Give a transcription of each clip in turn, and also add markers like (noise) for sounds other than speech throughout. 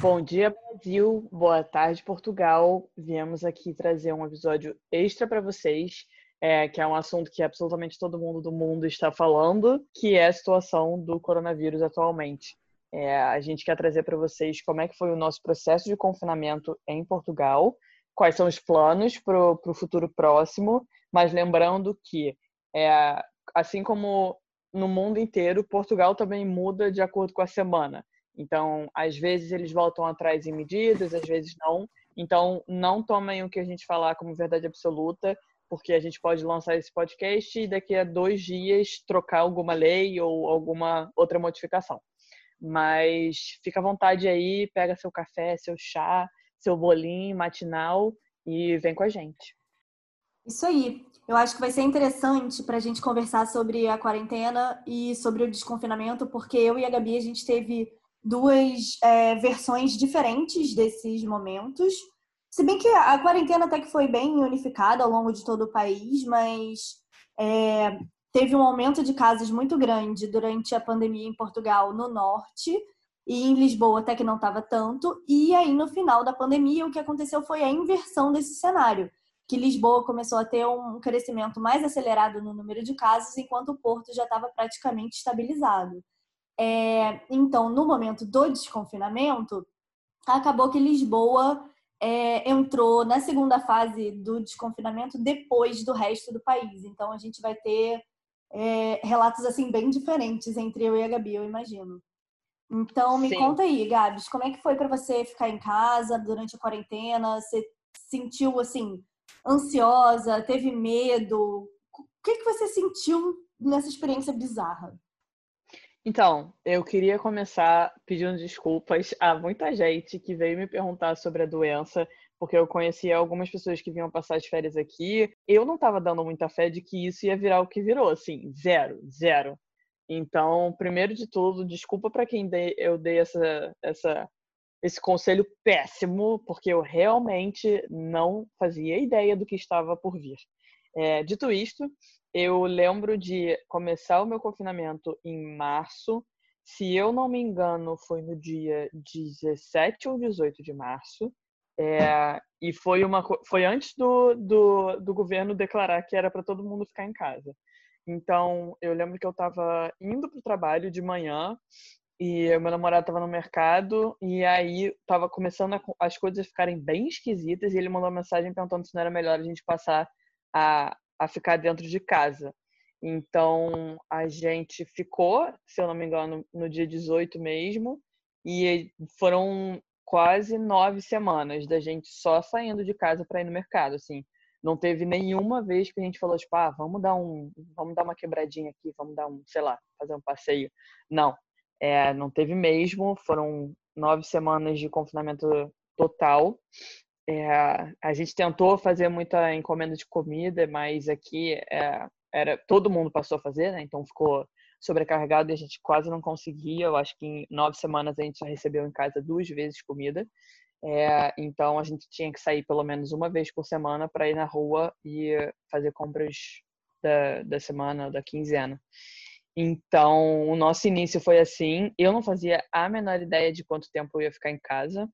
Bom dia, Brasil. Boa tarde, Portugal. Viemos aqui trazer um episódio extra para vocês, é, que é um assunto que absolutamente todo mundo do mundo está falando, que é a situação do coronavírus atualmente. É, a gente quer trazer para vocês como é que foi o nosso processo de confinamento em Portugal, quais são os planos para o futuro próximo, mas lembrando que, é, assim como no mundo inteiro, Portugal também muda de acordo com a semana. Então, às vezes eles voltam atrás em medidas, às vezes não. Então, não tomem o que a gente falar como verdade absoluta, porque a gente pode lançar esse podcast e daqui a dois dias trocar alguma lei ou alguma outra modificação. Mas fica à vontade aí, pega seu café, seu chá, seu bolinho matinal e vem com a gente. Isso aí. Eu acho que vai ser interessante para a gente conversar sobre a quarentena e sobre o desconfinamento, porque eu e a Gabi a gente teve duas é, versões diferentes desses momentos. Se bem que a quarentena até que foi bem unificada ao longo de todo o país, mas é, teve um aumento de casos muito grande durante a pandemia em Portugal, no norte, e em Lisboa até que não estava tanto. E aí, no final da pandemia, o que aconteceu foi a inversão desse cenário, que Lisboa começou a ter um crescimento mais acelerado no número de casos, enquanto o Porto já estava praticamente estabilizado. É, então, no momento do desconfinamento, acabou que Lisboa é, entrou na segunda fase do desconfinamento depois do resto do país. Então, a gente vai ter é, relatos assim bem diferentes entre eu e a Gabi, eu imagino. Então, me Sim. conta aí, Gabs, como é que foi para você ficar em casa durante a quarentena? Você sentiu assim ansiosa? Teve medo? O que que você sentiu nessa experiência bizarra? Então, eu queria começar pedindo desculpas a muita gente que veio me perguntar sobre a doença, porque eu conhecia algumas pessoas que vinham passar as férias aqui. Eu não estava dando muita fé de que isso ia virar o que virou, assim, zero, zero. Então, primeiro de tudo, desculpa para quem eu dei essa, essa, esse conselho péssimo, porque eu realmente não fazia ideia do que estava por vir. É, dito isto, eu lembro de começar o meu confinamento em março. Se eu não me engano, foi no dia 17 ou 18 de março. É, e foi, uma, foi antes do, do, do governo declarar que era para todo mundo ficar em casa. Então, eu lembro que eu estava indo para o trabalho de manhã e meu namorado estava no mercado e aí estava começando a, as coisas ficarem bem esquisitas e ele mandou uma mensagem perguntando se não era melhor a gente passar a, a ficar dentro de casa. Então, a gente ficou, se eu não me engano, no dia 18 mesmo, e foram quase nove semanas da gente só saindo de casa para ir no mercado, assim. Não teve nenhuma vez que a gente falou, tipo, ah, vamos dar um, vamos dar uma quebradinha aqui, vamos dar um, sei lá, fazer um passeio. Não, é, não teve mesmo. Foram nove semanas de confinamento total. É, a gente tentou fazer muita encomenda de comida, mas aqui é, era todo mundo passou a fazer, né? Então ficou sobrecarregado e a gente quase não conseguia. Eu acho que em nove semanas a gente já recebeu em casa duas vezes comida. É, então a gente tinha que sair pelo menos uma vez por semana para ir na rua e fazer compras da, da semana, da quinzena. Então o nosso início foi assim. Eu não fazia a menor ideia de quanto tempo eu ia ficar em casa.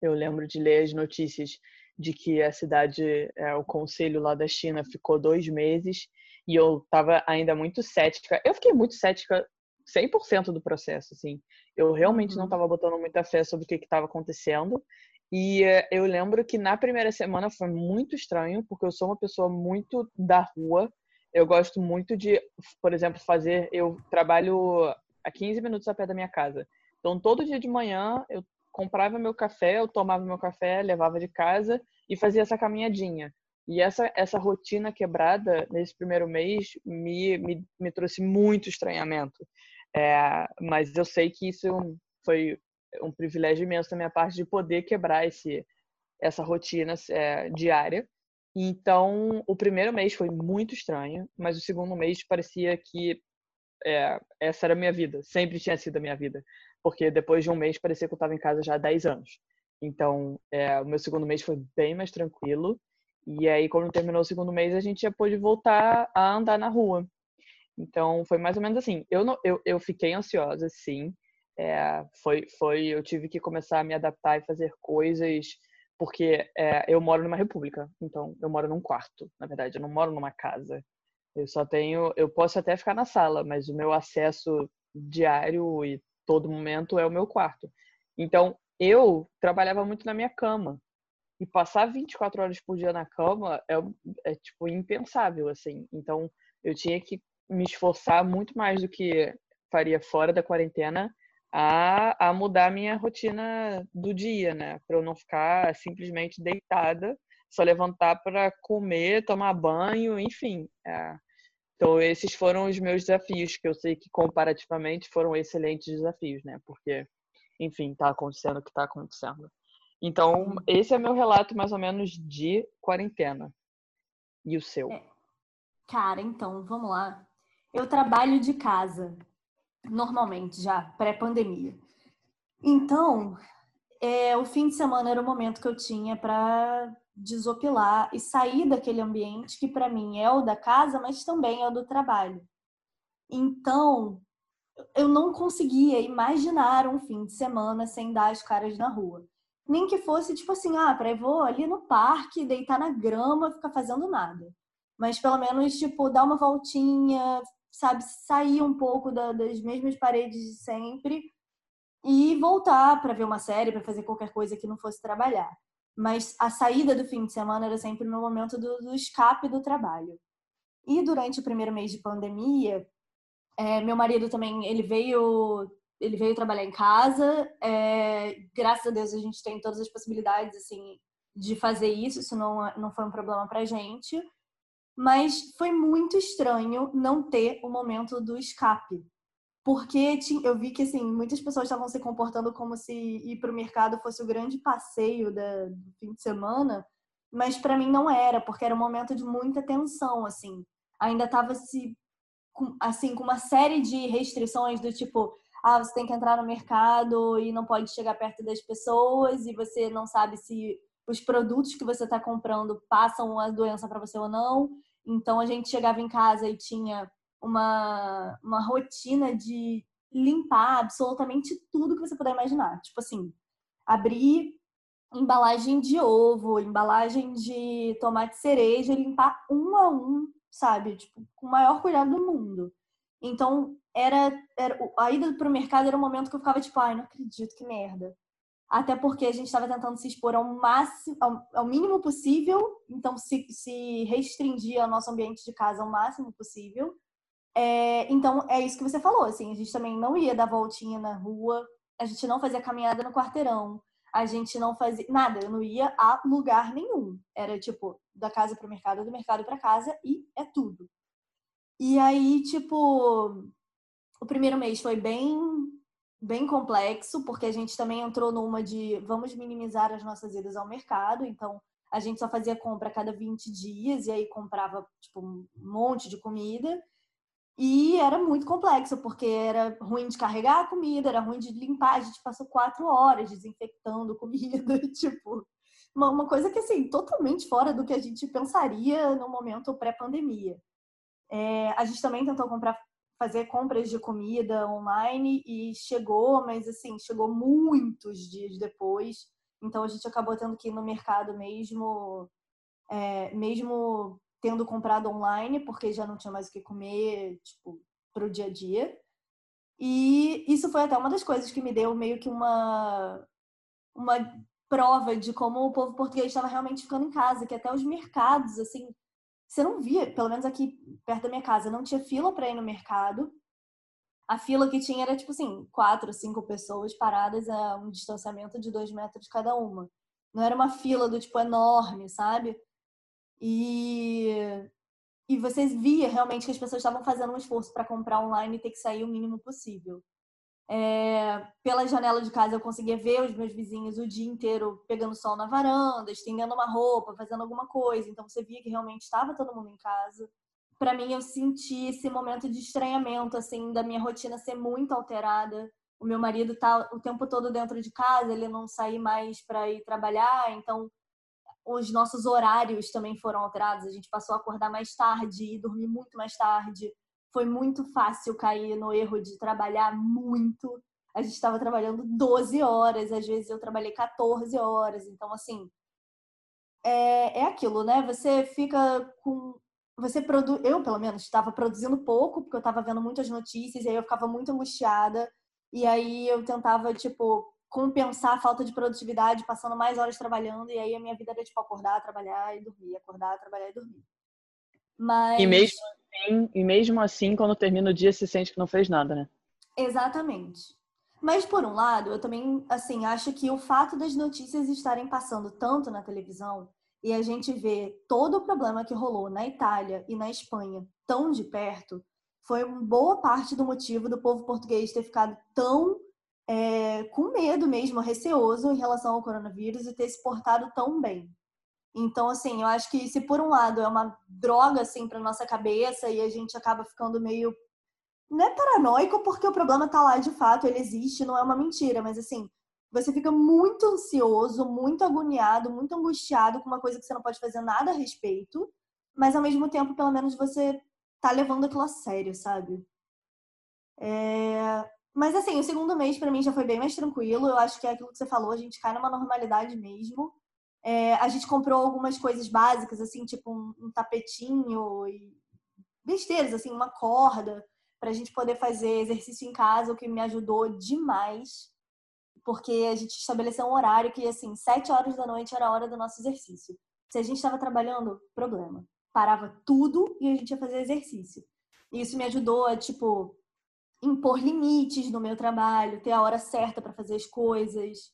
Eu lembro de ler as notícias de que a cidade, é, o conselho lá da China ficou dois meses e eu estava ainda muito cética. Eu fiquei muito cética 100% do processo, assim. Eu realmente uhum. não estava botando muita fé sobre o que estava acontecendo. E uh, eu lembro que na primeira semana foi muito estranho, porque eu sou uma pessoa muito da rua. Eu gosto muito de, por exemplo, fazer. Eu trabalho a 15 minutos a pé da minha casa. Então, todo dia de manhã eu comprava meu café, eu tomava meu café, levava de casa e fazia essa caminhadinha. E essa, essa rotina quebrada nesse primeiro mês me, me, me trouxe muito estranhamento. É, mas eu sei que isso foi um privilégio imenso da minha parte de poder quebrar esse, essa rotina é, diária. Então, o primeiro mês foi muito estranho, mas o segundo mês parecia que é, essa era a minha vida, sempre tinha sido a minha vida porque depois de um mês parecia que eu estava em casa já há 10 anos. Então, é, o meu segundo mês foi bem mais tranquilo. E aí, quando terminou o segundo mês, a gente já pôde voltar a andar na rua. Então, foi mais ou menos assim. Eu, não, eu, eu fiquei ansiosa, sim. É, foi, foi, eu tive que começar a me adaptar e fazer coisas, porque é, eu moro numa república, então eu moro num quarto, na verdade, eu não moro numa casa. Eu só tenho, eu posso até ficar na sala, mas o meu acesso diário e todo momento é o meu quarto. Então, eu trabalhava muito na minha cama. E passar 24 horas por dia na cama é, é tipo impensável, assim. Então, eu tinha que me esforçar muito mais do que faria fora da quarentena a, a mudar a minha rotina do dia, né? Para eu não ficar simplesmente deitada, só levantar para comer, tomar banho, enfim. É. Então, esses foram os meus desafios, que eu sei que comparativamente foram excelentes desafios, né? Porque, enfim, está acontecendo o que está acontecendo. Então, esse é meu relato mais ou menos de quarentena. E o seu? É. Cara, então, vamos lá. Eu trabalho de casa normalmente, já pré-pandemia. Então, é, o fim de semana era o momento que eu tinha para desopilar e sair daquele ambiente que para mim é o da casa, mas também é o do trabalho. Então, eu não conseguia imaginar um fim de semana sem dar as caras na rua. Nem que fosse tipo assim, ah, para vou ali no parque, deitar na grama, ficar fazendo nada. Mas pelo menos tipo dar uma voltinha, sabe, sair um pouco da, das mesmas paredes de sempre e voltar para ver uma série, para fazer qualquer coisa que não fosse trabalhar. Mas a saída do fim de semana era sempre no momento do, do escape do trabalho. E durante o primeiro mês de pandemia, é, meu marido também ele veio ele veio trabalhar em casa. É, graças a Deus a gente tem todas as possibilidades assim de fazer isso. Isso não não foi um problema para gente mas foi muito estranho não ter o momento do escape. Porque eu vi que assim, muitas pessoas estavam se comportando como se ir para o mercado fosse o grande passeio da, do fim de semana, mas para mim não era, porque era um momento de muita tensão, assim. Ainda estava se assim com uma série de restrições do tipo, ah, você tem que entrar no mercado e não pode chegar perto das pessoas e você não sabe se os produtos que você está comprando passam a doença para você ou não. Então a gente chegava em casa e tinha uma, uma rotina de limpar absolutamente tudo que você puder imaginar. Tipo assim, abrir embalagem de ovo, embalagem de tomate cereja, limpar um a um, sabe? Tipo, com o maior cuidado do mundo. Então, era, era a ida pro mercado era um momento que eu ficava tipo, ai, não acredito, que merda até porque a gente estava tentando se expor ao máximo, ao, ao mínimo possível, então se, se restringir ao nosso ambiente de casa ao máximo possível. É, então é isso que você falou, assim, a gente também não ia dar voltinha na rua, a gente não fazia caminhada no quarteirão, a gente não fazia nada, eu não ia a lugar nenhum. Era tipo da casa para o mercado, do mercado para casa e é tudo. E aí, tipo, o primeiro mês foi bem bem complexo, porque a gente também entrou numa de vamos minimizar as nossas idas ao mercado, então a gente só fazia compra a cada 20 dias e aí comprava tipo um monte de comida. E era muito complexo, porque era ruim de carregar a comida, era ruim de limpar. A gente passou quatro horas desinfectando comida, (laughs) tipo, uma, uma coisa que, assim, totalmente fora do que a gente pensaria no momento pré-pandemia. É, a gente também tentou comprar fazer compras de comida online e chegou, mas assim, chegou muitos dias depois. Então a gente acabou tendo que ir no mercado mesmo, é, mesmo tendo comprado online, porque já não tinha mais o que comer, tipo, para o dia a dia. E isso foi até uma das coisas que me deu meio que uma, uma prova de como o povo português estava realmente ficando em casa, que até os mercados, assim, você não via, pelo menos aqui perto da minha casa, não tinha fila para ir no mercado. A fila que tinha era tipo assim, quatro, cinco pessoas paradas a um distanciamento de dois metros cada uma. Não era uma fila do tipo enorme, sabe? E e você via realmente que as pessoas estavam fazendo um esforço para comprar online e ter que sair o mínimo possível. É, pela janela de casa eu conseguia ver os meus vizinhos o dia inteiro pegando sol na varanda, estendendo uma roupa, fazendo alguma coisa. Então você via que realmente estava todo mundo em casa. Para mim eu senti esse momento de estranhamento assim da minha rotina ser muito alterada. O meu marido tá o tempo todo dentro de casa, ele não sair mais para ir trabalhar, então os nossos horários também foram alterados. A gente passou a acordar mais tarde e dormir muito mais tarde foi muito fácil cair no erro de trabalhar muito a gente estava trabalhando 12 horas, às vezes eu trabalhei 14 horas. Então, assim, é, é aquilo, né? Você fica com. Você produz. Eu, pelo menos, estava produzindo pouco, porque eu estava vendo muitas notícias, e aí eu ficava muito angustiada. E aí eu tentava, tipo, compensar a falta de produtividade, passando mais horas trabalhando, e aí a minha vida era, tipo, acordar, trabalhar e dormir, acordar, trabalhar e dormir. Mas... E mesmo assim, e mesmo assim, quando termina o dia, se sente que não fez nada, né? Exatamente. Mas, por um lado, eu também, assim, acho que o fato das notícias estarem passando tanto na televisão e a gente vê todo o problema que rolou na Itália e na Espanha tão de perto, foi uma boa parte do motivo do povo português ter ficado tão é, com medo mesmo, receoso em relação ao coronavírus e ter se portado tão bem. Então, assim, eu acho que se por um lado é uma droga, assim, para nossa cabeça e a gente acaba ficando meio não é paranoico porque o problema tá lá de fato, ele existe, não é uma mentira, mas assim, você fica muito ansioso, muito agoniado, muito angustiado com uma coisa que você não pode fazer nada a respeito, mas ao mesmo tempo, pelo menos você tá levando aquilo a sério, sabe? É... Mas assim, o segundo mês para mim já foi bem mais tranquilo. Eu acho que é aquilo que você falou, a gente cai numa normalidade mesmo. É... a gente comprou algumas coisas básicas, assim, tipo um, um tapetinho e besteiras, assim, uma corda para a gente poder fazer exercício em casa, o que me ajudou demais, porque a gente estabeleceu um horário que, assim, sete horas da noite era a hora do nosso exercício. Se a gente estava trabalhando, problema. Parava tudo e a gente ia fazer exercício. E isso me ajudou a, tipo, impor limites no meu trabalho, ter a hora certa para fazer as coisas.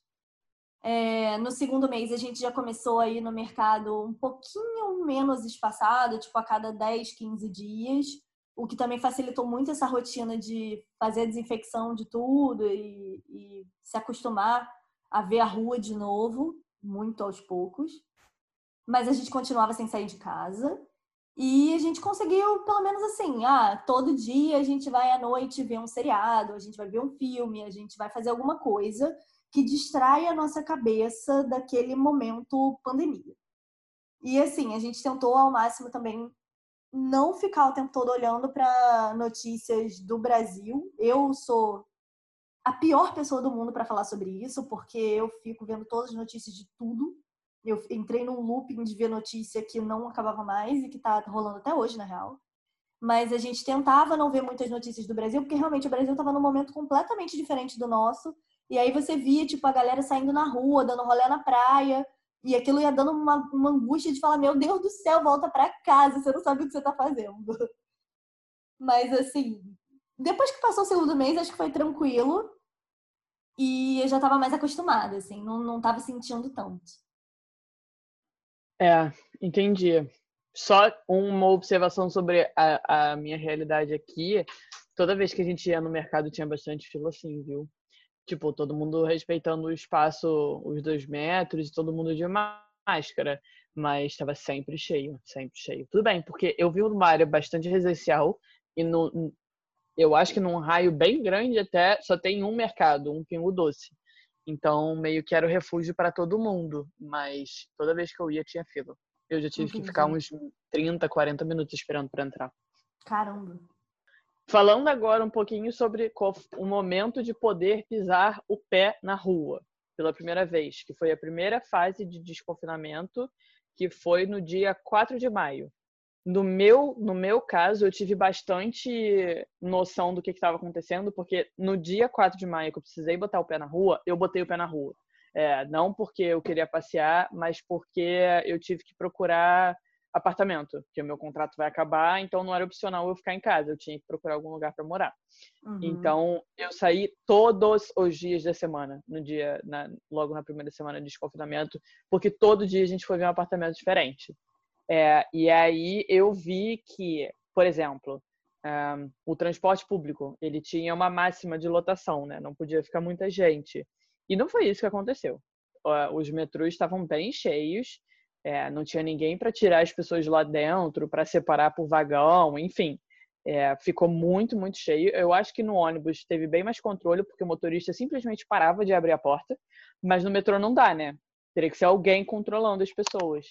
É, no segundo mês, a gente já começou aí no mercado um pouquinho menos espaçado, tipo a cada 10, 15 dias o que também facilitou muito essa rotina de fazer a desinfecção de tudo e, e, se acostumar a ver a rua de novo, muito aos poucos. Mas a gente continuava sem sair de casa. E a gente conseguiu, pelo menos assim, ah, todo dia a gente vai à noite ver um seriado, a gente vai ver um filme, a gente vai fazer alguma coisa que distrai a nossa cabeça daquele momento pandemia. E assim, a gente tentou ao máximo também não ficar o tempo todo olhando para notícias do Brasil. Eu sou a pior pessoa do mundo para falar sobre isso, porque eu fico vendo todas as notícias de tudo. Eu entrei num looping de ver notícia que não acabava mais e que está rolando até hoje, na real. Mas a gente tentava não ver muitas notícias do Brasil, porque realmente o Brasil estava num momento completamente diferente do nosso. E aí você via, tipo, a galera saindo na rua, dando rolê na praia, e aquilo ia dando uma, uma angústia de falar: Meu Deus do céu, volta para casa, você não sabe o que você tá fazendo. (laughs) Mas assim, depois que passou o segundo mês, acho que foi tranquilo. E eu já tava mais acostumada, assim, não, não tava sentindo tanto. É, entendi. Só uma observação sobre a, a minha realidade aqui. Toda vez que a gente ia no mercado tinha bastante fila, assim, viu? tipo, todo mundo respeitando o espaço, os dois metros, e todo mundo de máscara, mas estava sempre cheio, sempre cheio. Tudo bem, porque eu vi uma área bastante residencial e no, eu acho que num raio bem grande até só tem um mercado, um pingo doce. Então, meio que era o refúgio para todo mundo, mas toda vez que eu ia tinha fila. Eu já tive Entendi. que ficar uns 30, 40 minutos esperando para entrar. Caramba. Falando agora um pouquinho sobre o momento de poder pisar o pé na rua pela primeira vez, que foi a primeira fase de desconfinamento, que foi no dia 4 de maio. No meu, no meu caso, eu tive bastante noção do que estava acontecendo, porque no dia 4 de maio que eu precisei botar o pé na rua, eu botei o pé na rua. É, não porque eu queria passear, mas porque eu tive que procurar apartamento, porque o meu contrato vai acabar, então não era opcional eu ficar em casa, eu tinha que procurar algum lugar para morar. Uhum. Então eu saí todos os dias da semana, no dia, na, logo na primeira semana de desconfinamento, porque todo dia a gente foi ver um apartamento diferente. É, e aí eu vi que, por exemplo, um, o transporte público ele tinha uma máxima de lotação, né? Não podia ficar muita gente. E não foi isso que aconteceu. Os metrôs estavam bem cheios é, não tinha ninguém para tirar as pessoas lá dentro, para separar por vagão, enfim. É, ficou muito, muito cheio. Eu acho que no ônibus teve bem mais controle, porque o motorista simplesmente parava de abrir a porta, mas no metrô não dá, né? Teria que ser alguém controlando as pessoas.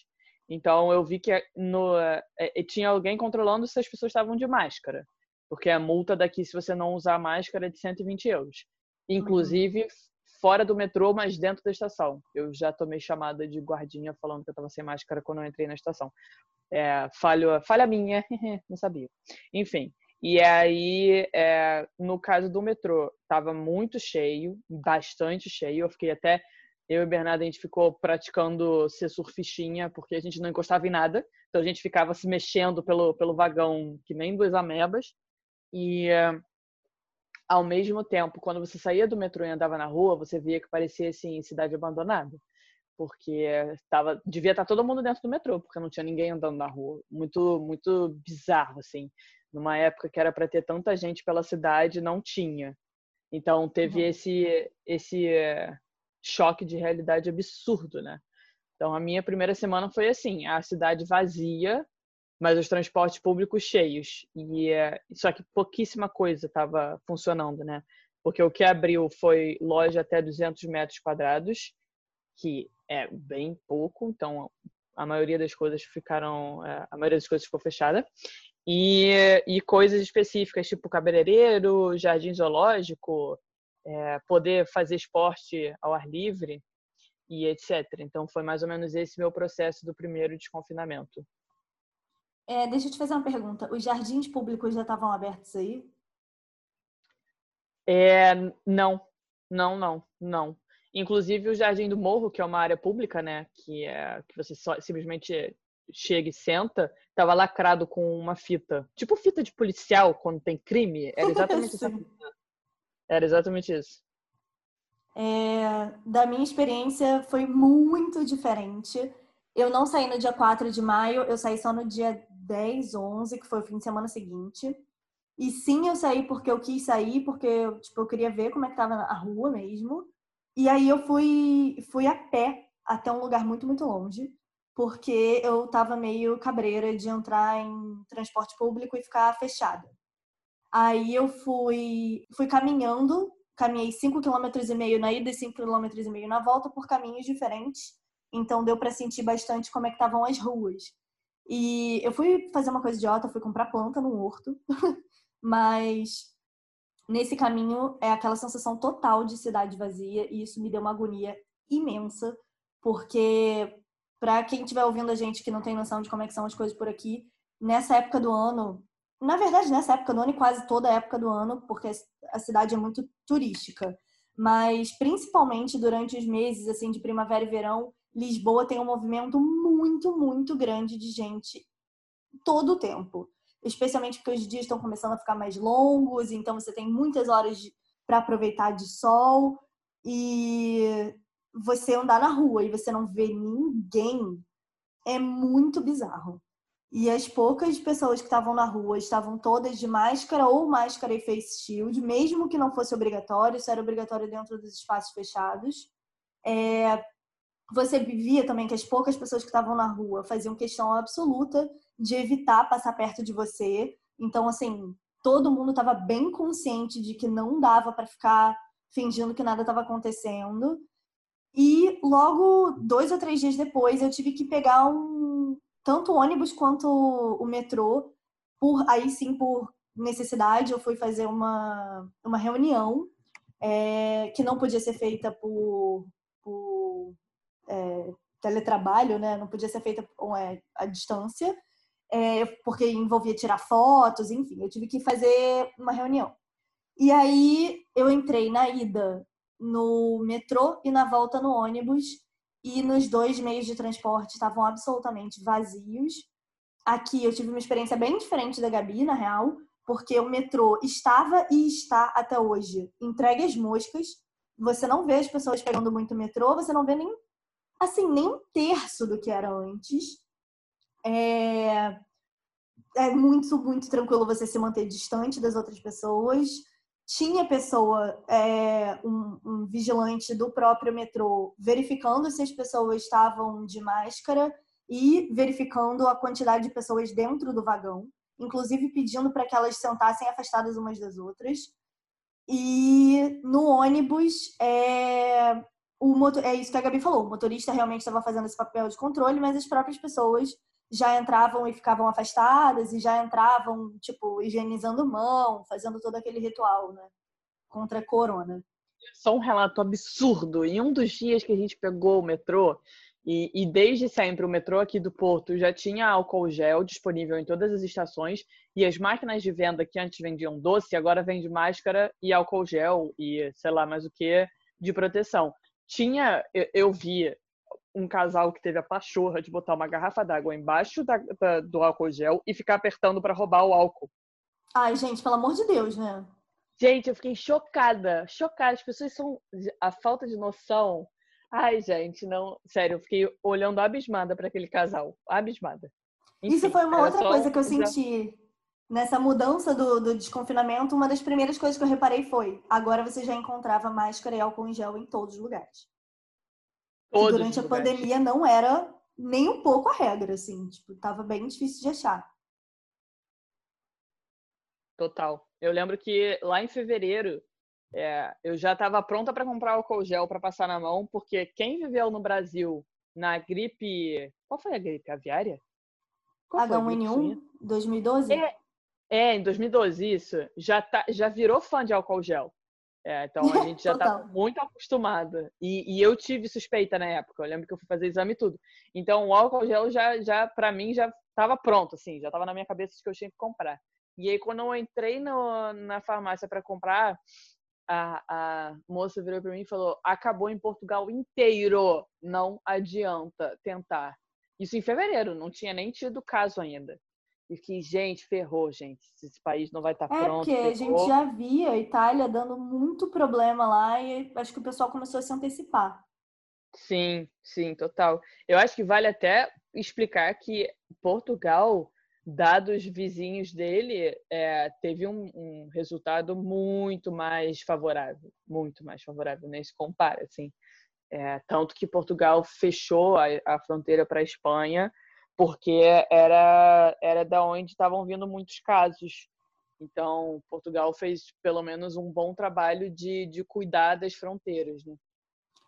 Então eu vi que no, é, tinha alguém controlando se as pessoas estavam de máscara, porque a multa daqui, se você não usar máscara, é de 120 euros. inclusive uhum. fora do metrô, mas dentro da estação. Eu já tomei chamada de guardinha falando que eu estava sem máscara quando eu entrei na estação. É, falha, falha minha, (laughs) não sabia. Enfim, e aí, é, no caso do metrô, estava muito cheio, bastante cheio. Eu fiquei até. Eu e Bernardo, a gente ficou praticando ser surfistinha, porque a gente não encostava em nada. Então a gente ficava se mexendo pelo, pelo vagão, que nem duas amebas. E ao mesmo tempo, quando você saía do metrô e andava na rua, você via que parecia assim, cidade abandonada. Porque tava, devia estar todo mundo dentro do metrô, porque não tinha ninguém andando na rua. Muito, muito bizarro, assim numa época que era para ter tanta gente pela cidade, não tinha. Então teve uhum. esse esse eh, choque de realidade absurdo, né? Então a minha primeira semana foi assim, a cidade vazia, mas os transportes públicos cheios e eh, só que pouquíssima coisa estava funcionando, né? Porque o que abriu foi loja até 200 metros quadrados, que é bem pouco, então a maioria das coisas ficaram, eh, a maioria das coisas ficou fechada. E, e coisas específicas, tipo cabeleireiro, jardim zoológico, é, poder fazer esporte ao ar livre e etc. Então, foi mais ou menos esse meu processo do primeiro desconfinamento. É, deixa eu te fazer uma pergunta. Os jardins públicos já estavam abertos aí? É, não, não, não, não. Inclusive o Jardim do Morro, que é uma área pública, né, que é que você só, simplesmente chega e senta, tava lacrado com uma fita. Tipo fita de policial quando tem crime. Era (laughs) exatamente isso. Era exatamente isso. É, da minha experiência foi muito diferente. Eu não saí no dia 4 de maio, eu saí só no dia 10, 11, que foi o fim de semana seguinte. E sim, eu saí porque eu quis sair, porque tipo, eu queria ver como é que tava a rua mesmo. E aí eu fui, fui a pé até um lugar muito, muito longe porque eu estava meio cabreira de entrar em transporte público e ficar fechada. Aí eu fui, fui caminhando, caminhei 5,5 km e meio na ida e 5,5 km e meio na volta por caminhos diferentes. Então deu para sentir bastante como é que estavam as ruas. E eu fui fazer uma coisa idiota, fui comprar planta no horto, (laughs) mas nesse caminho é aquela sensação total de cidade vazia e isso me deu uma agonia imensa, porque para quem estiver ouvindo a gente que não tem noção de como é que são as coisas por aqui, nessa época do ano, na verdade, nessa época do ano e quase toda a época do ano, porque a cidade é muito turística, mas principalmente durante os meses assim de primavera e verão, Lisboa tem um movimento muito, muito grande de gente todo o tempo. Especialmente porque os dias estão começando a ficar mais longos, então você tem muitas horas para aproveitar de sol. E você andar na rua e você não ver ninguém é muito bizarro. E as poucas pessoas que estavam na rua estavam todas de máscara ou máscara e face shield, mesmo que não fosse obrigatório, isso era obrigatório dentro dos espaços fechados. É... Você via também que as poucas pessoas que estavam na rua faziam questão absoluta de evitar passar perto de você. Então, assim, todo mundo estava bem consciente de que não dava para ficar fingindo que nada estava acontecendo. E logo dois ou três dias depois eu tive que pegar um tanto o ônibus quanto o metrô por aí sim por necessidade eu fui fazer uma, uma reunião é, que não podia ser feita por, por é, teletrabalho, né? Não podia ser feita é, à distância, é, porque envolvia tirar fotos, enfim, eu tive que fazer uma reunião. E aí eu entrei na ida no metrô e na volta no ônibus. E nos dois meios de transporte estavam absolutamente vazios. Aqui eu tive uma experiência bem diferente da Gabi, na real, porque o metrô estava e está até hoje entregue às moscas. Você não vê as pessoas pegando muito metrô, você não vê nem assim, nem um terço do que era antes. É, é muito, muito tranquilo você se manter distante das outras pessoas tinha pessoa, é, um, um, vigilante do próprio metrô, verificando se as pessoas estavam de máscara e verificando a quantidade de pessoas dentro do vagão, inclusive pedindo para que elas sentassem afastadas umas das outras. E no ônibus, é, o motor, é isso que a Gabi falou, o motorista realmente estava fazendo esse papel de controle, mas as próprias pessoas já entravam e ficavam afastadas e já entravam, tipo, higienizando mão, fazendo todo aquele ritual, né? Contra a corona. só um relato absurdo. Em um dos dias que a gente pegou o metrô, e, e, desde sempre o metrô aqui do Porto já tinha álcool gel disponível em todas as estações e as máquinas de venda que antes vendiam doce agora vende máscara e álcool gel e sei lá mais o que de proteção. Tinha, eu, vi um casal que teve a pachorra de botar uma garrafa d'água embaixo da, da, do álcool gel e ficar apertando para roubar o álcool. Ai, gente, pelo amor de Deus, né? Gente, eu fiquei chocada, chocada. As pessoas são. A falta de noção. Ai, gente, não. Sério, eu fiquei olhando abismada para aquele casal. Abismada. Enfim, Isso foi uma outra coisa que eu senti. Nessa mudança do, do, desconfinamento, uma das primeiras coisas que eu reparei foi: agora você já encontrava máscara e álcool em gel em todos os lugares. Todos durante a pandemia não era nem um pouco a regra, assim, tipo, tava bem difícil de achar. Total. Eu lembro que lá em fevereiro é, eu já estava pronta para comprar álcool gel para passar na mão, porque quem viveu no Brasil na gripe. Qual foi a gripe? Aviária? H1N1, 2012? É, é, em 2012, isso. Já, tá, já virou fã de álcool gel. É, então a gente (laughs) já está muito acostumada. E, e, eu tive suspeita na época. Eu lembro que eu fui fazer exame e tudo. Então o álcool gel já, já para mim, já estava pronto, assim, já estava na minha cabeça que eu tinha que comprar. E aí, quando eu entrei no, na farmácia para comprar, a, a moça virou para mim e falou: acabou em Portugal inteiro, não adianta tentar. Isso em fevereiro, não tinha nem tido caso ainda. E que, gente, ferrou, gente. Esse país não vai estar tá é pronto. É porque a gente já via a Itália dando muito problema lá e acho que o pessoal começou a se antecipar. Sim, sim, total. Eu acho que vale até explicar que Portugal dados vizinhos dele, é, teve um, um, resultado muito mais favorável, muito mais favorável, nem se compara, assim. É, tanto que Portugal fechou a, a fronteira para a Espanha, porque era, era da onde estavam vindo muitos casos. Então, Portugal fez pelo menos um bom trabalho de, de cuidar das fronteiras, né?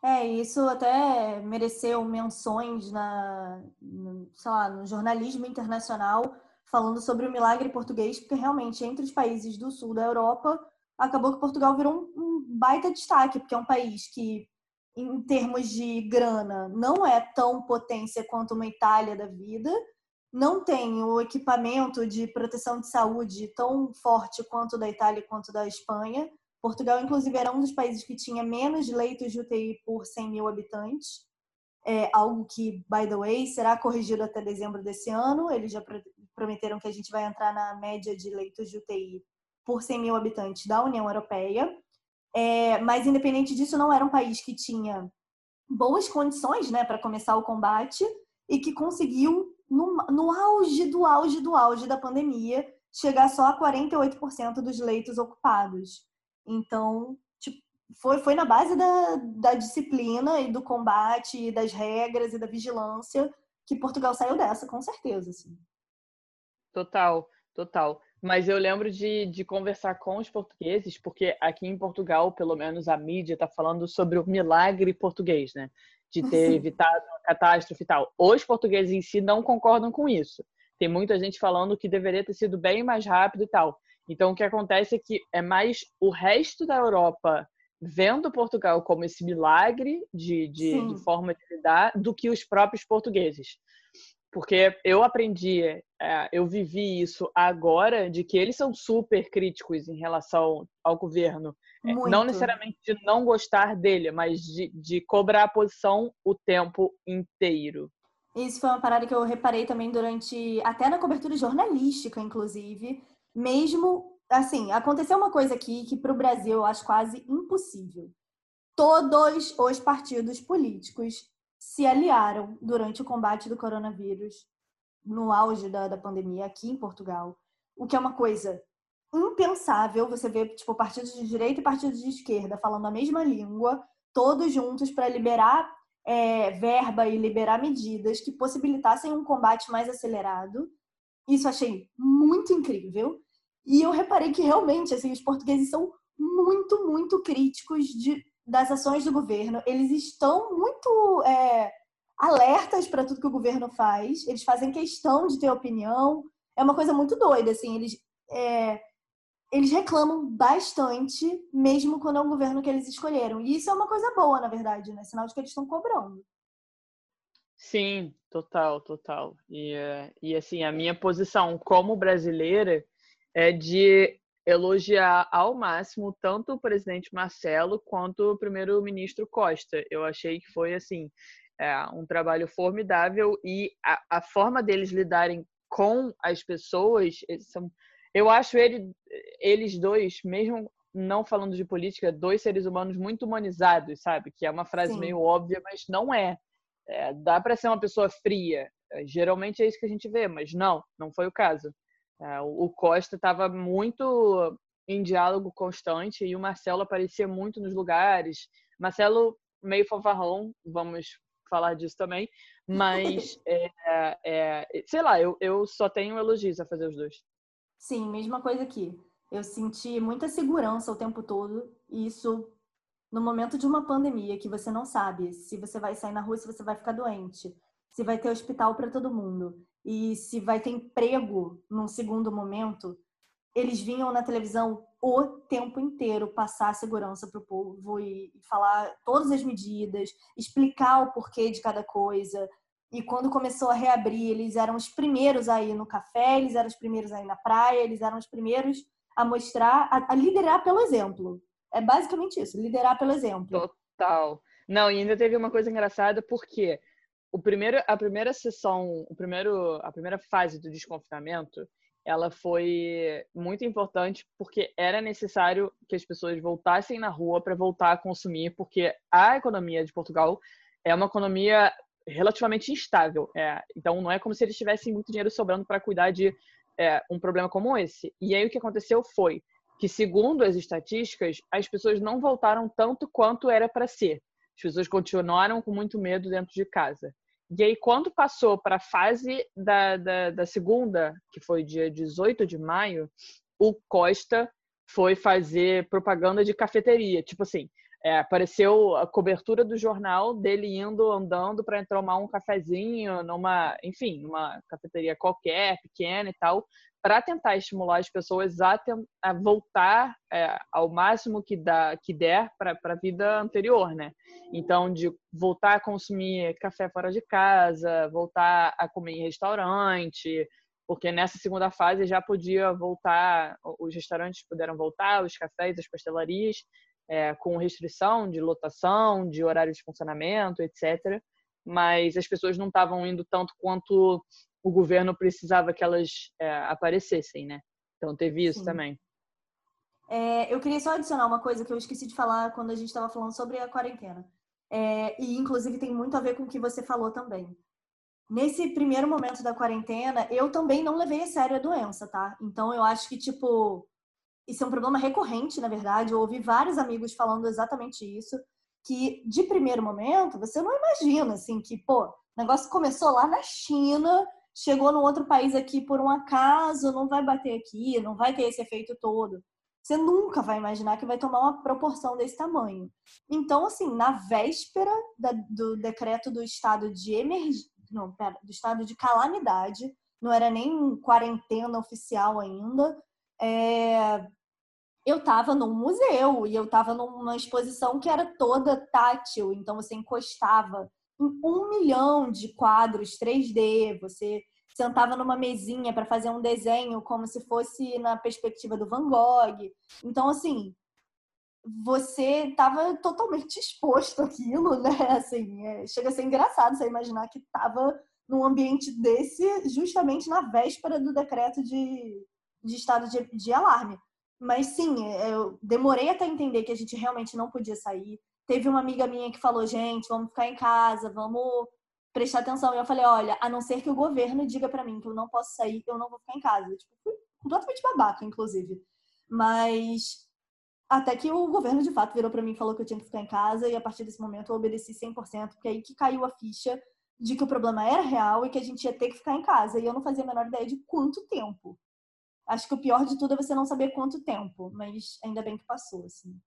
É, isso até mereceu menções na, no, sei lá, no jornalismo internacional, falando sobre o milagre português, porque realmente entre os países do sul da Europa acabou que Portugal virou um, um baita destaque, porque é um país que, em termos de grana, não é tão potência quanto uma Itália da vida, não tem o equipamento de proteção de saúde tão forte quanto da Itália quanto da Espanha. Portugal, inclusive, era um dos países que tinha menos leitos de UTI por 100 mil habitantes. É algo que, by the way, será corrigido até dezembro desse ano. Eles já prometeram que a gente vai entrar na média de leitos de UTI por 100 mil habitantes da União Europeia. É, mas, independente disso, não era um país que tinha boas condições né, para começar o combate e que conseguiu, no, no auge do auge do auge da pandemia, chegar só a 48% dos leitos ocupados. Então, tipo, foi, foi na base da, da disciplina e do combate, e das regras e da vigilância que Portugal saiu dessa, com certeza. Assim. Total, total. Mas eu lembro de, de conversar com os portugueses, porque aqui em Portugal, pelo menos a mídia está falando sobre o milagre português, né? De ter evitado uma catástrofe e tal. Os portugueses em si não concordam com isso. Tem muita gente falando que deveria ter sido bem mais rápido e tal. Então, o que acontece é que é mais o resto da Europa vendo Portugal como esse milagre de, de, de forma de lidar do que os próprios portugueses porque eu aprendi, é, eu vivi isso agora, de que eles são super críticos em relação ao governo. É, Muito. Não necessariamente de não gostar dele, mas de, de cobrar a posição o tempo inteiro. Isso foi uma parada que eu reparei também durante, até na cobertura jornalística, inclusive. Mesmo, assim, aconteceu uma coisa aqui que para o Brasil eu acho quase impossível. Todos os partidos políticos se aliaram durante o combate do coronavírus no auge da, da pandemia aqui em Portugal, o que é uma coisa impensável. Você vê tipo partidos de direita e partidos de esquerda falando a mesma língua, todos juntos para liberar é, verba e liberar medidas que possibilitassem um combate mais acelerado. Isso achei muito incrível. E eu reparei que realmente assim, os portugueses são muito, muito críticos de das ações do governo, eles estão muito é, alertas para tudo que o governo faz, eles fazem questão de ter opinião. É uma coisa muito doida, assim, eles é, eles reclamam bastante, mesmo quando é o governo que eles escolheram. E isso é uma coisa boa, na verdade, né? Sinal de que eles estão cobrando. Sim, total, total. E, eh, e assim, a minha posição como brasileira é de elogiar ao máximo tanto o presidente Marcelo quanto o primeiro-ministro Costa. Eu achei que foi assim é, um trabalho formidável e a, a, forma deles lidarem com as pessoas são, eu acho ele, eles dois, mesmo não falando de política, dois seres humanos muito humanizados, sabe? Que é uma frase Sim. meio óbvia, mas não é. é dá para ser uma pessoa fria. É, geralmente é isso que a gente vê, mas não, não foi o caso. É, o Costa estava muito em diálogo constante e o Marcelo aparecia muito nos lugares. Marcelo meio fanfarrão, vamos falar disso também, mas (laughs) é, é, sei lá, eu, eu só tenho elogios a fazer os dois. Sim, mesma coisa aqui. Eu senti muita segurança o tempo todo e isso no momento de uma pandemia que você não sabe se você vai sair na rua, se você vai ficar doente, se vai ter hospital para todo mundo e se vai ter emprego num segundo momento, eles vinham na televisão o tempo inteiro passar segurança para o povo e falar todas as medidas, explicar o porquê de cada coisa. E quando começou a reabrir, eles eram os primeiros a ir no café, eles eram os primeiros a ir na praia, eles eram os primeiros a mostrar, a, a liderar pelo exemplo. É basicamente isso, liderar pelo exemplo. Total. Não, e ainda teve uma coisa engraçada, porque o primeiro, a primeira sessão, o primeiro, a primeira fase do desconfinamento, ela foi muito importante porque era necessário que as pessoas voltassem na rua para voltar a consumir, porque a economia de Portugal é uma economia relativamente instável. É, então, não é como se eles tivessem muito dinheiro sobrando para cuidar de é, um problema como esse. E aí, o que aconteceu foi que, segundo as estatísticas, as pessoas não voltaram tanto quanto era para ser. As pessoas continuaram com muito medo dentro de casa. E aí, quando passou para a fase da, da, da, segunda, que foi dia 18 de maio, o Costa foi fazer propaganda de cafeteria. Tipo assim, é, apareceu a cobertura do jornal dele indo andando para tomar um cafezinho numa, enfim, numa cafeteria qualquer, pequena e tal, para tentar estimular as pessoas a, a voltar é, ao máximo que, dá, que der para a vida anterior, né? Então, de voltar a consumir café fora de casa, voltar a comer em restaurante, porque nessa segunda fase já podia voltar, os restaurantes puderam voltar, os cafés, as pastelarias, é, com restrição de lotação, de horário de funcionamento, etc. Mas as pessoas não estavam indo tanto quanto o governo precisava que elas é, aparecessem, né? Então teve isso Sim. também. É, eu queria só adicionar uma coisa que eu esqueci de falar quando a gente estava falando sobre a quarentena. É, e inclusive tem muito a ver com o que você falou também. Nesse primeiro momento da quarentena, eu também não levei a sério a doença, tá? Então eu acho que, tipo, isso é um problema recorrente, na verdade. Eu ouvi vários amigos falando exatamente isso, que de primeiro momento você não imagina assim que, pô, o negócio começou lá na China, chegou num outro país aqui por um acaso, não vai bater aqui, não vai ter esse efeito todo. Você nunca vai imaginar que vai tomar uma proporção desse tamanho. Então, assim, na véspera da, do decreto do estado de emergência, não, pera, do estado de calamidade, não era nem quarentena oficial ainda, é, eu estava num museu e eu estava numa exposição que era toda tátil, então você encostava em um milhão de quadros 3D, você sentava numa mesinha para fazer um desenho como se fosse na perspectiva do Van Gogh. Então, assim, você estava totalmente (laughs) exposto àquilo, né? Assim, é, chega a ser engraçado você imaginar que estava num ambiente desse justamente na véspera do decreto de, de estado de, de alarme. Mas sim, é, eu demorei até entender que a gente realmente não podia sair. Teve uma amiga minha que falou, gente, vamos ficar em casa, vamos prestar atenção. E eu falei, olha, a não ser que o governo diga para mim que eu não posso sair, eu não vou ficar em casa. Tipo, fui completamente babaca, inclusive. Mas até que o governo de fato virou para mim e falou que eu tinha que ficar em casa e a partir desse momento eu obedeci 100%, porque aí que caiu a ficha de que o problema era real e que a gente ia ter que ficar em casa. E eu não fazia a menor ideia de quanto tempo. Acho que o pior de tudo é você não saber quanto tempo, mas ainda bem que passou, assim.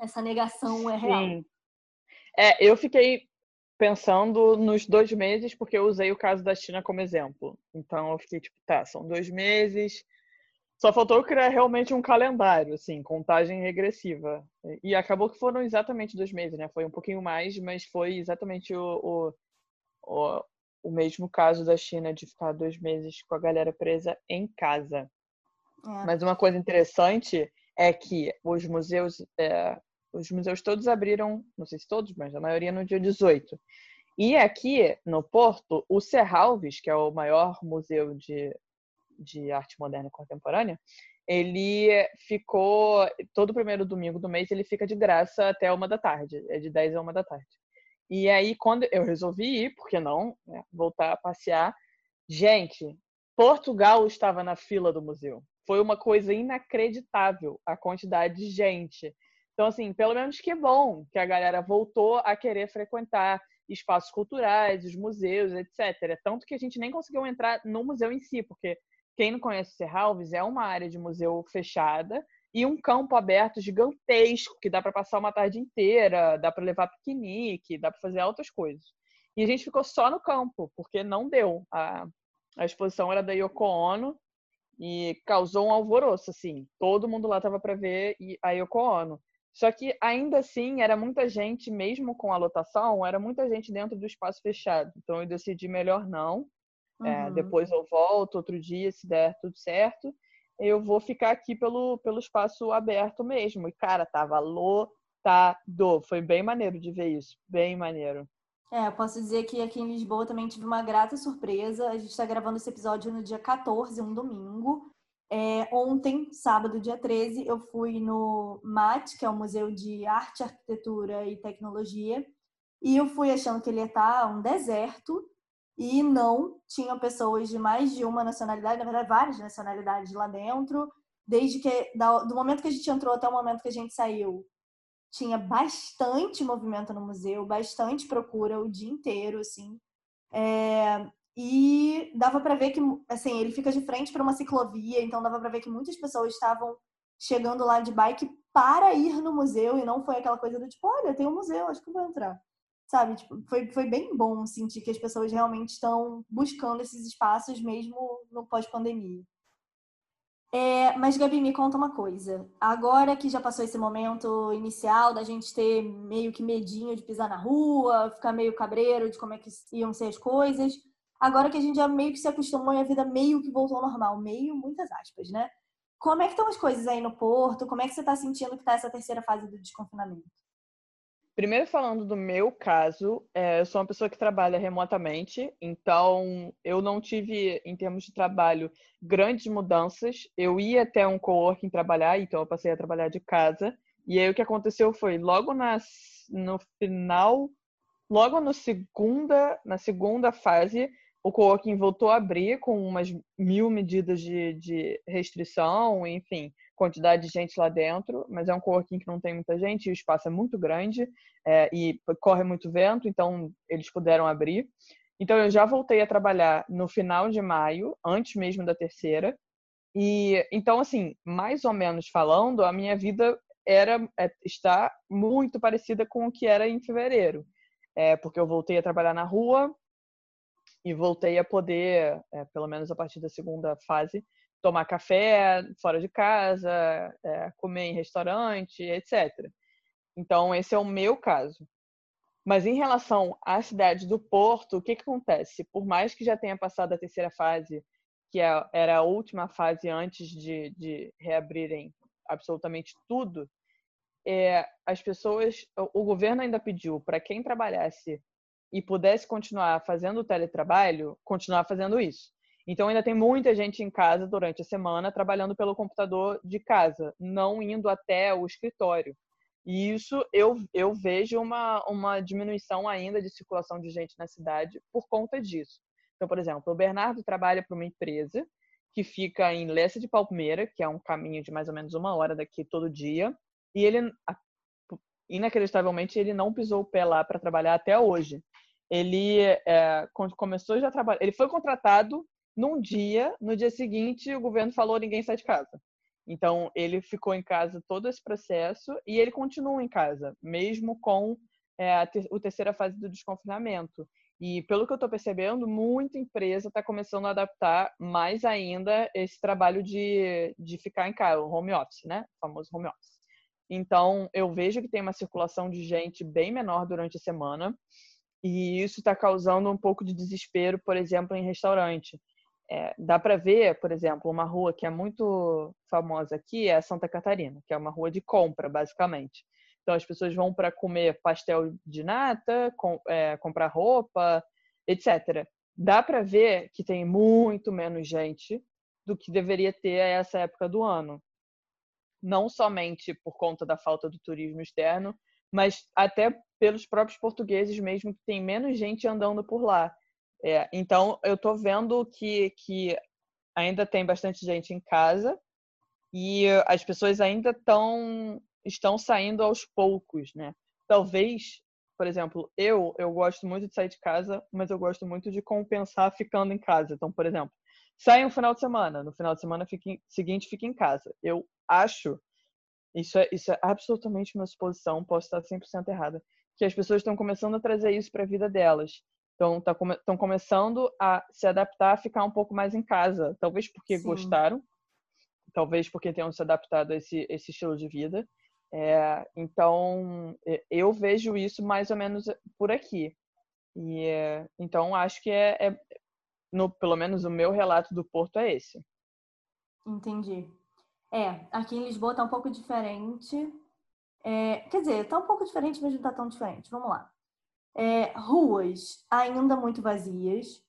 Essa negação é real. Sim. É, eu fiquei pensando nos dois meses, porque eu usei o caso da China como exemplo. Então eu fiquei tipo, tá, são dois meses, Só faltou criar realmente um calendário, assim, contagem regressiva. E acabou que foram exatamente dois meses, né? Foi um pouquinho mais, mas foi exatamente o, o, o, o mesmo caso da China de ficar dois meses com a galera presa em casa. É. Mas uma coisa interessante é que os museus, é, os museus todos abriram, não sei se todos, mas a maioria no dia 18. E aqui no Porto, o Serralves, que é o maior museu de de arte moderna contemporânea, ele ficou todo primeiro domingo do mês ele fica de graça até uma da tarde, é de 10 a uma da tarde. E aí quando eu resolvi ir, porque não, né, voltar a passear, gente, Portugal estava na fila do museu. Foi uma coisa inacreditável a quantidade de gente. Então assim, pelo menos que bom que a galera voltou a querer frequentar espaços culturais, os museus, etc. Tanto que a gente nem conseguiu entrar no museu em si, porque quem não conhece Serralves, é uma área de museu fechada e um campo aberto gigantesco que dá para passar uma tarde inteira, dá para levar piquenique, dá para fazer outras coisas. E a gente ficou só no campo, porque não deu. A, a exposição era da Yoko Ono e causou um alvoroço, assim. Todo mundo lá estava para ver a Yoko Ono. Só que ainda assim era muita gente, mesmo com a lotação, era muita gente dentro do espaço fechado. Então eu decidi melhor não. É, uhum. depois eu volto outro dia, se der tudo certo. Eu vou ficar aqui pelo, pelo espaço aberto mesmo. E, cara, tava lotado. Foi bem maneiro de ver isso. Bem maneiro. É, eu posso dizer que aqui em Lisboa também tive uma grata surpresa. A gente está gravando esse episódio no dia 14, um domingo. É, ontem, sábado, dia 13, eu fui no MAT, que é o Museu de Arte, Arquitetura e Tecnologia, e eu fui achando que ele ia estar um deserto, e não tinham pessoas de mais de uma nacionalidade, na verdade, várias nacionalidades lá dentro. Desde que, do momento que a gente entrou até o momento que a gente saiu, tinha bastante movimento no museu, bastante procura o dia inteiro, assim. É, e dava para ver que, assim, ele fica de frente para uma ciclovia, então dava para ver que muitas pessoas estavam chegando lá de bike para ir no museu e não foi aquela coisa do tipo, olha, tem um museu, acho que vou entrar sabe? Tipo, foi, foi bem bom sentir que as pessoas realmente estão buscando esses espaços mesmo no pós-pandemia. É, mas, Gabi, me conta uma coisa. Agora que já passou esse momento inicial da gente ter meio que medinho de pisar na rua, ficar meio cabreiro de como é que iam ser as coisas, agora que a gente já meio que se acostumou e a vida meio que voltou ao normal, meio, muitas aspas, né? Como é que estão as coisas aí no Porto? Como é que você está sentindo que está essa terceira fase do desconfinamento? Primeiro, falando do meu caso, é, eu sou uma pessoa que trabalha remotamente, então eu não tive, em termos de trabalho, grandes mudanças. Eu ia até um coworking trabalhar, então eu passei a trabalhar de casa. E aí o que aconteceu foi, logo no final, logo no segunda, na segunda fase, o coworking voltou a abrir com umas mil medidas de, de restrição, enfim, quantidade de gente lá dentro, mas é um coworking que não tem muita gente e o espaço é muito grande é, e corre muito vento, então eles puderam abrir. Então eu já voltei a trabalhar no final de maio, antes mesmo da terceira. E então assim, mais ou menos falando, a minha vida era é, está muito parecida com o que era em fevereiro, é, porque eu voltei a trabalhar na rua e voltei a poder, é, pelo menos a partir da segunda fase, tomar café fora de casa, é, comer em restaurante, etc. Então, esse é o meu caso. Mas em relação à cidade do Porto, o que, que acontece? Por mais que já tenha passado a terceira fase, que é, era a última fase antes de, de reabrirem absolutamente tudo, é, as pessoas, o governo ainda pediu para quem trabalhasse e pudesse continuar fazendo o teletrabalho, continuar fazendo isso. Então ainda tem muita gente em casa durante a semana trabalhando pelo computador de casa, não indo até o escritório. E isso eu, eu vejo uma, uma diminuição ainda de circulação de gente na cidade por conta disso. Então, por exemplo, o Bernardo trabalha para uma empresa que fica em Lessa de Palmeira, que é um caminho de mais ou menos uma hora daqui todo dia, e ele, inacreditavelmente, ele não pisou o pé lá para trabalhar até hoje. Ele é, começou já trabalhar, ele foi contratado num dia, no dia seguinte, o governo falou ninguém sai de casa. Então, ele ficou em casa todo esse processo e ele continua em casa, mesmo com é, a, ter, a terceira fase do desconfinamento. E pelo que eu estou percebendo, muita empresa está começando a adaptar mais ainda esse trabalho de, de ficar em casa, o home office, né? O famoso home office. Então, eu vejo que tem uma circulação de gente bem menor durante a semana, e isso está causando um pouco de desespero, por exemplo, em restaurante. É, dá para ver, por exemplo, uma rua que é muito famosa aqui é Santa Catarina, que é uma rua de compra, basicamente. Então, as pessoas vão para comer pastel de nata, com, é, comprar roupa, etc. Dá para ver que tem muito menos gente do que deveria ter a essa época do ano. Não somente por conta da falta do turismo externo, mas até pelos próprios portugueses mesmo, que tem menos gente andando por lá. É, então, eu estou vendo que, que ainda tem bastante gente em casa e as pessoas ainda estão estão saindo aos poucos, né? Talvez, por exemplo, eu eu gosto muito de sair de casa, mas eu gosto muito de compensar ficando em casa. Então, por exemplo, sai um final de semana, no final de semana seguinte fica em casa. Eu acho isso é, isso é absolutamente uma suposição, posso estar 100% errada, que as pessoas estão começando a trazer isso para a vida delas. Então, estão tá, começando a se adaptar a ficar um pouco mais em casa. Talvez porque Sim. gostaram, talvez porque tenham se adaptado a esse, esse estilo de vida. É, então, eu vejo isso mais ou menos por aqui. E, é, então, acho que é, é no, pelo menos o meu relato do Porto é esse. Entendi. É, aqui em Lisboa tá um pouco diferente. É, quer dizer, tá um pouco diferente, mas não tá tão diferente. Vamos lá. É, ruas ainda muito vazias.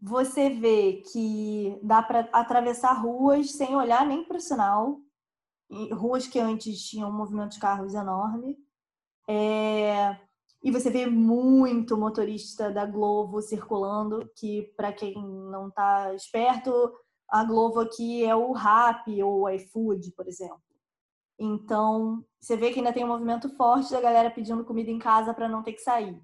Você vê que dá para atravessar ruas sem olhar nem para o sinal ruas que antes tinham um movimento de carros enorme. É, e você vê muito motorista da Globo circulando, que para quem não está esperto, a Globo aqui é o Rap ou o iFood, por exemplo. Então, você vê que ainda tem um movimento forte da galera pedindo comida em casa para não ter que sair.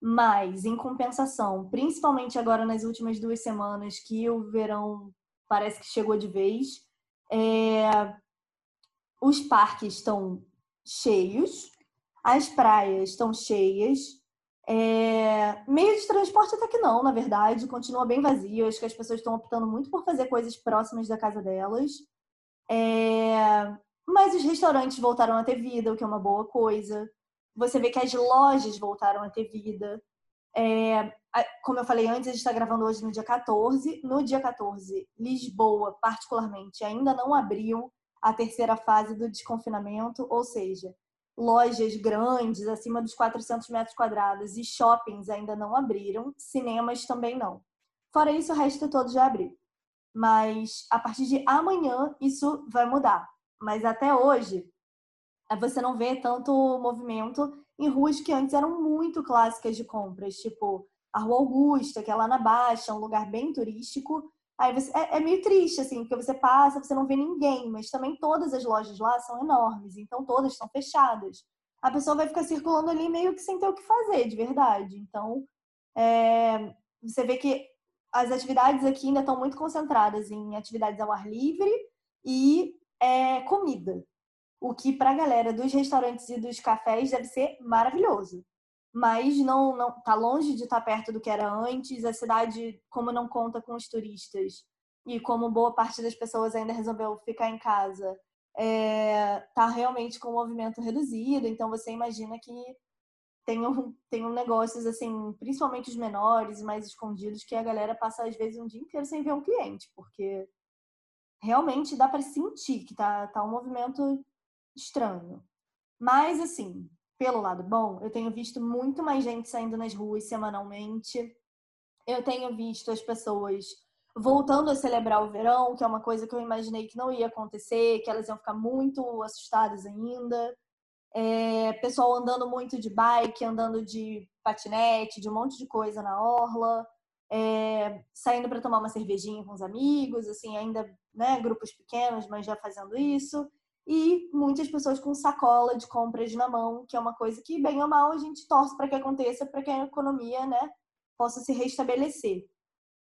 Mas, em compensação, principalmente agora nas últimas duas semanas que o verão parece que chegou de vez, é, os parques estão cheios, as praias estão cheias, é... meio de transporte até que não, na verdade, continua bem vazio. Acho que as pessoas estão optando muito por fazer coisas próximas da casa delas. É... Mas os restaurantes voltaram a ter vida, o que é uma boa coisa. Você vê que as lojas voltaram a ter vida. É... Como eu falei antes, a gente está gravando hoje no dia 14. No dia 14, Lisboa, particularmente, ainda não abriu a terceira fase do desconfinamento, ou seja, lojas grandes, acima dos 400 metros quadrados e shoppings ainda não abriram, cinemas também não. Fora isso, o resto todo já abriu. Mas a partir de amanhã isso vai mudar. Mas até hoje, você não vê tanto movimento em ruas que antes eram muito clássicas de compras, tipo a Rua Augusta, que é lá na Baixa, um lugar bem turístico, Aí você, é, é, meio triste, assim, porque você passa, você não vê ninguém, mas também todas as lojas lá são enormes, então todas estão fechadas. A pessoa vai ficar circulando ali meio que sem ter o que fazer, de verdade. Então, é, você vê que as atividades aqui ainda estão muito concentradas em atividades ao ar livre e é, comida. O que para a galera dos restaurantes e dos cafés deve ser maravilhoso mas não não tá longe de estar tá perto do que era antes. A cidade, como não conta com os turistas e como boa parte das pessoas ainda resolveu ficar em casa, é, tá realmente com o movimento reduzido. Então você imagina que tem um negócios assim, principalmente os menores, mais escondidos, que a galera passa às vezes um dia inteiro sem ver um cliente, porque realmente dá para sentir que tá, tá um movimento estranho. Mas assim, pelo lado bom, eu tenho visto muito mais gente saindo nas ruas semanalmente. Eu tenho visto as pessoas voltando a celebrar o verão, que é uma coisa que eu imaginei que não ia acontecer, que elas iam ficar muito assustadas ainda. É, pessoal andando muito de bike, andando de patinete, de um monte de coisa na orla, é, saindo para tomar uma cervejinha com os amigos, assim, ainda, né, grupos pequenos, mas já fazendo isso e muitas pessoas com sacola de compras na mão, que é uma coisa que, bem ou mal, a gente torce para que aconteça, para que a economia né, possa se restabelecer.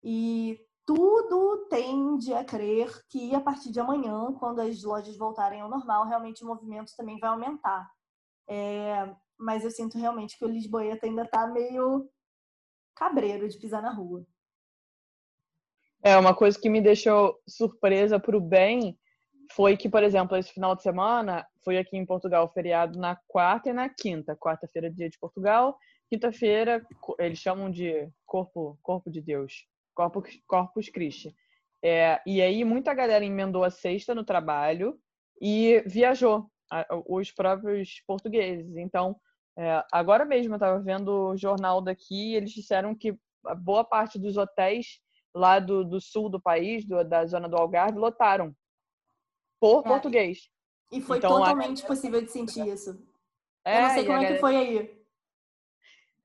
E tudo tende a crer que a partir de amanhã, quando as lojas voltarem ao normal, realmente o movimento também vai aumentar. É, mas eu sinto realmente que o Lisboeta ainda está meio cabreiro de pisar na rua. É, uma coisa que me deixou surpresa para o bem foi que, por exemplo, esse final de semana foi aqui em Portugal feriado na quarta e na quinta. Quarta-feira, dia de Portugal. Quinta-feira, eles chamam de Corpo, corpo de Deus, Corpus, Corpus Christi. É, e aí, muita galera emendou a sexta no trabalho e viajou, os próprios portugueses. Então, é, agora mesmo eu estava vendo o jornal daqui e eles disseram que boa parte dos hotéis lá do, do sul do país, do, da zona do Algarve, lotaram por é. português. E foi então, totalmente a... possível de sentir isso. É, eu não sei como é galera... que foi aí.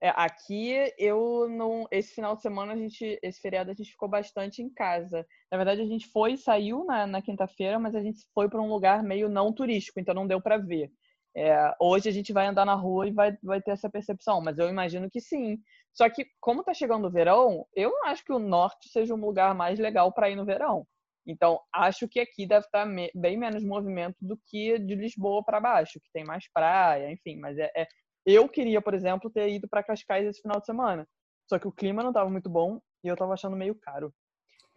É, aqui eu não. Esse final de semana, a gente, esse feriado, a gente ficou bastante em casa. Na verdade, a gente foi, saiu na, na quinta-feira, mas a gente foi para um lugar meio não turístico, então não deu para ver. É, hoje a gente vai andar na rua e vai, vai ter essa percepção, mas eu imagino que sim. Só que, como tá chegando o verão, eu não acho que o norte seja um lugar mais legal para ir no verão. Então, acho que aqui deve estar tá me bem menos movimento do que de Lisboa para baixo, que tem mais praia, enfim. Mas é, é... eu queria, por exemplo, ter ido para Cascais esse final de semana. Só que o clima não estava muito bom e eu estava achando meio caro.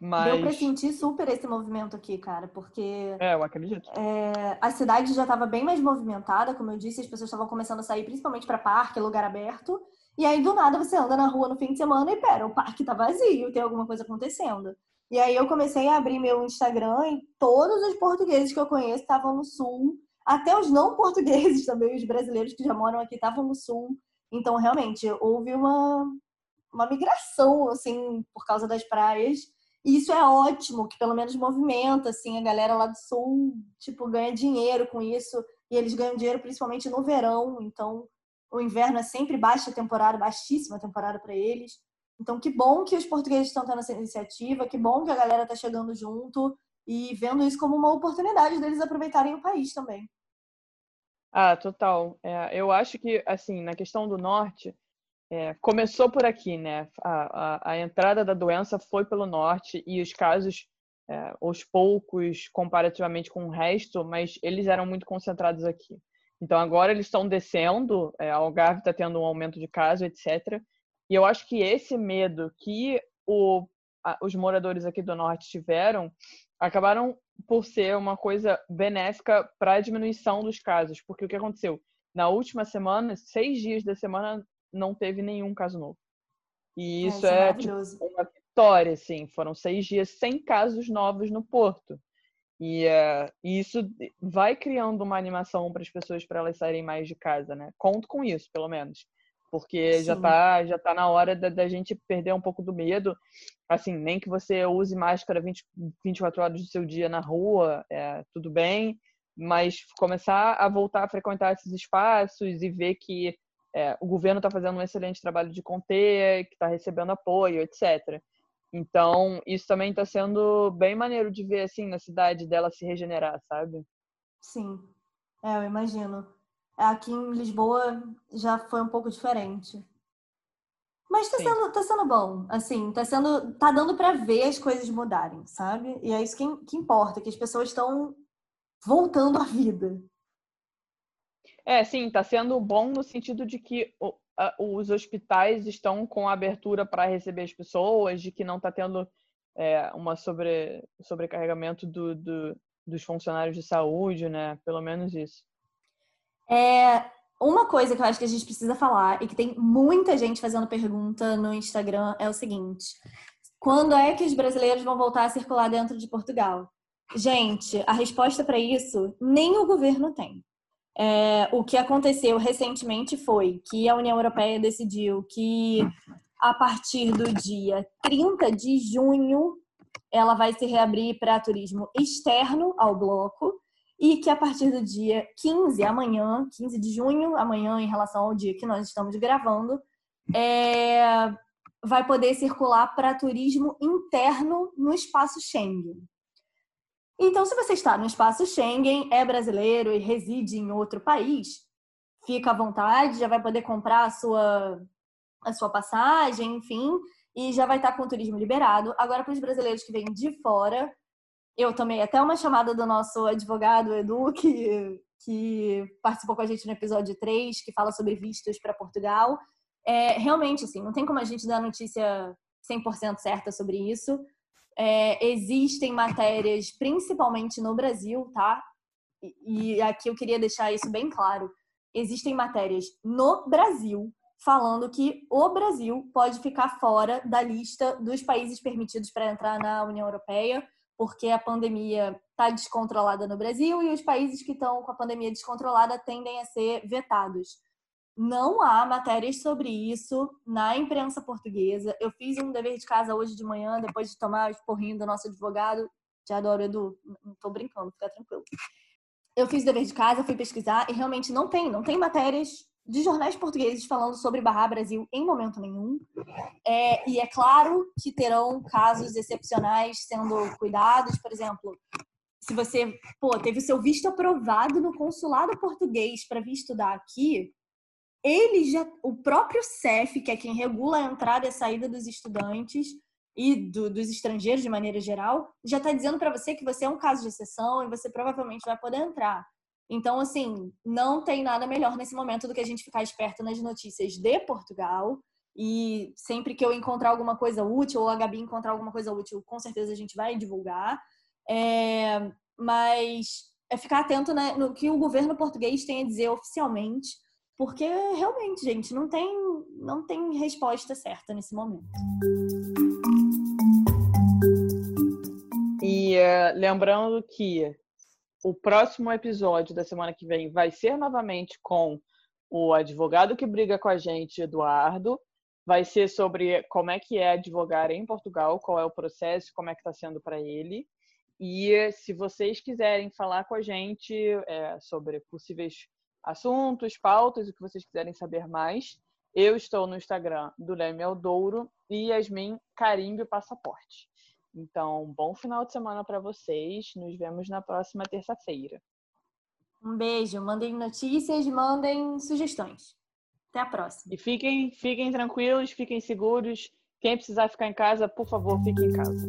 Mas... Deu pra sentir super esse movimento aqui, cara, porque. É, eu acredito. É, a cidade já estava bem mais movimentada, como eu disse, as pessoas estavam começando a sair principalmente para parque, lugar aberto. E aí, do nada, você anda na rua no fim de semana e, pera, o parque tá vazio, tem alguma coisa acontecendo. E aí, eu comecei a abrir meu Instagram e todos os portugueses que eu conheço estavam no sul. Até os não portugueses (laughs) também, os brasileiros que já moram aqui, estavam no sul. Então, realmente, houve uma, uma migração, assim, por causa das praias. E isso é ótimo, que pelo menos movimenta, assim, a galera lá do sul, tipo, ganha dinheiro com isso. E eles ganham dinheiro principalmente no verão, então o inverno é sempre baixa temporada, baixíssima temporada para eles. Então, que bom que os portugueses estão tendo essa iniciativa, que bom que a galera está chegando junto e vendo isso como uma oportunidade deles aproveitarem o país também. Ah, total. É, eu acho que, assim, na questão do norte, é, começou por aqui, né? A, a, a, entrada da doença foi pelo norte e os casos, é, aos poucos, comparativamente com o resto, mas eles eram muito concentrados aqui. Então agora eles estão descendo, é, Algarve está tendo um aumento de casos, etc. E eu acho que esse medo que o, a, os moradores aqui do norte tiveram acabaram por ser uma coisa benéfica para a diminuição dos casos, porque o que aconteceu? Na última semana, seis dias da semana, não teve nenhum caso novo. E isso é, é tipo, uma vitória, assim. Foram seis dias sem casos novos no Porto. E, uh, isso vai criando uma animação para as pessoas para elas saírem mais de casa, né? Conto com isso, pelo menos. Porque Sim. já tá, já tá na hora da, da, gente perder um pouco do medo. Assim, nem que você use máscara 20, 24 horas do seu dia na rua, é, tudo bem. Mas começar a voltar a frequentar esses espaços e ver que é, o governo está fazendo um excelente trabalho de conter, que está recebendo apoio, etc. Então, isso também está sendo bem maneiro de ver, assim, na cidade dela se regenerar, sabe? Sim, é, eu imagino. Aqui em Lisboa já foi um pouco diferente. Mas tá sendo, tá sendo bom, assim, tá sendo, tá dando para ver as coisas mudarem, sabe? E é isso que, que importa, que as pessoas estão voltando à vida. É, sim, está sendo bom no sentido de que os hospitais estão com abertura para receber as pessoas, de que não está tendo é, uma sobre, sobrecarregamento do, do, dos funcionários de saúde, né? Pelo menos isso. É, uma coisa que eu acho que a gente precisa falar e que tem muita gente fazendo pergunta no Instagram é o seguinte: quando é que os brasileiros vão voltar a circular dentro de Portugal? Gente, a resposta para isso nem o governo tem. É, o que aconteceu recentemente foi que a União Europeia decidiu que a partir do dia 30 de junho ela vai se reabrir para turismo externo ao bloco e que a partir do dia 15, amanhã, 15 de junho, amanhã em relação ao dia que nós estamos gravando, é, vai poder circular para turismo interno no espaço Schengen. Então, se você está no espaço Schengen, é brasileiro e reside em outro país, fica à vontade, já vai poder comprar a sua, a sua passagem, enfim, e já vai estar com o turismo liberado. Agora, para os brasileiros que vêm de fora, eu tomei até uma chamada do nosso advogado Edu, que, que participou com a gente no episódio 3, que fala sobre vistos para Portugal. É, realmente, assim, não tem como a gente dar notícia 100% certa sobre isso. É, existem matérias, principalmente no Brasil, tá? E, e aqui eu queria deixar isso bem claro. Existem matérias no Brasil falando que o Brasil pode ficar fora da lista dos países permitidos para entrar na União Europeia, porque a pandemia está descontrolada no Brasil e os países que estão com a pandemia descontrolada tendem a ser vetados. Não há matérias sobre isso na imprensa portuguesa. Eu fiz um dever de casa hoje de manhã, depois de tomar o porrinho do nosso advogado. Te adoro, Edu. Não tô brincando, fica tranquilo. Eu fiz o dever de casa, fui pesquisar e realmente não tem, não tem matérias de jornais portugueses falando sobre Barra Brasil em momento nenhum. É, e é claro que terão casos excepcionais sendo cuidados, por exemplo, se você pô, teve o seu visto aprovado no consulado português para vir estudar aqui, ele já, o próprio CEF, que é quem regula a entrada e a saída dos estudantes e do, dos estrangeiros de maneira geral, já está dizendo para você que você é um caso de exceção e você provavelmente vai poder entrar. Então, assim, não tem nada melhor nesse momento do que a gente ficar esperto nas notícias de Portugal. E sempre que eu encontrar alguma coisa útil, ou a Gabi encontrar alguma coisa útil, com certeza a gente vai divulgar. É, mas é ficar atento né, no que o governo português tem a dizer oficialmente, porque realmente, gente, não tem, não tem resposta certa nesse momento. E uh, lembrando que o próximo episódio da semana que vem vai ser novamente com o advogado que briga com a gente, Eduardo. Vai ser sobre como é que é advogar em Portugal, qual é o processo, como é que está sendo para ele. E se vocês quiserem falar com a gente é, sobre possíveis assuntos, pautas, o que vocês quiserem saber mais, eu estou no Instagram do Leme Aldouro e Yasmin Carimbe Passaporte. Então, bom final de semana para vocês. Nos vemos na próxima terça-feira. Um beijo. Mandem notícias, mandem sugestões. Até a próxima. E fiquem, fiquem tranquilos, fiquem seguros. Quem precisar ficar em casa, por favor, fique em casa.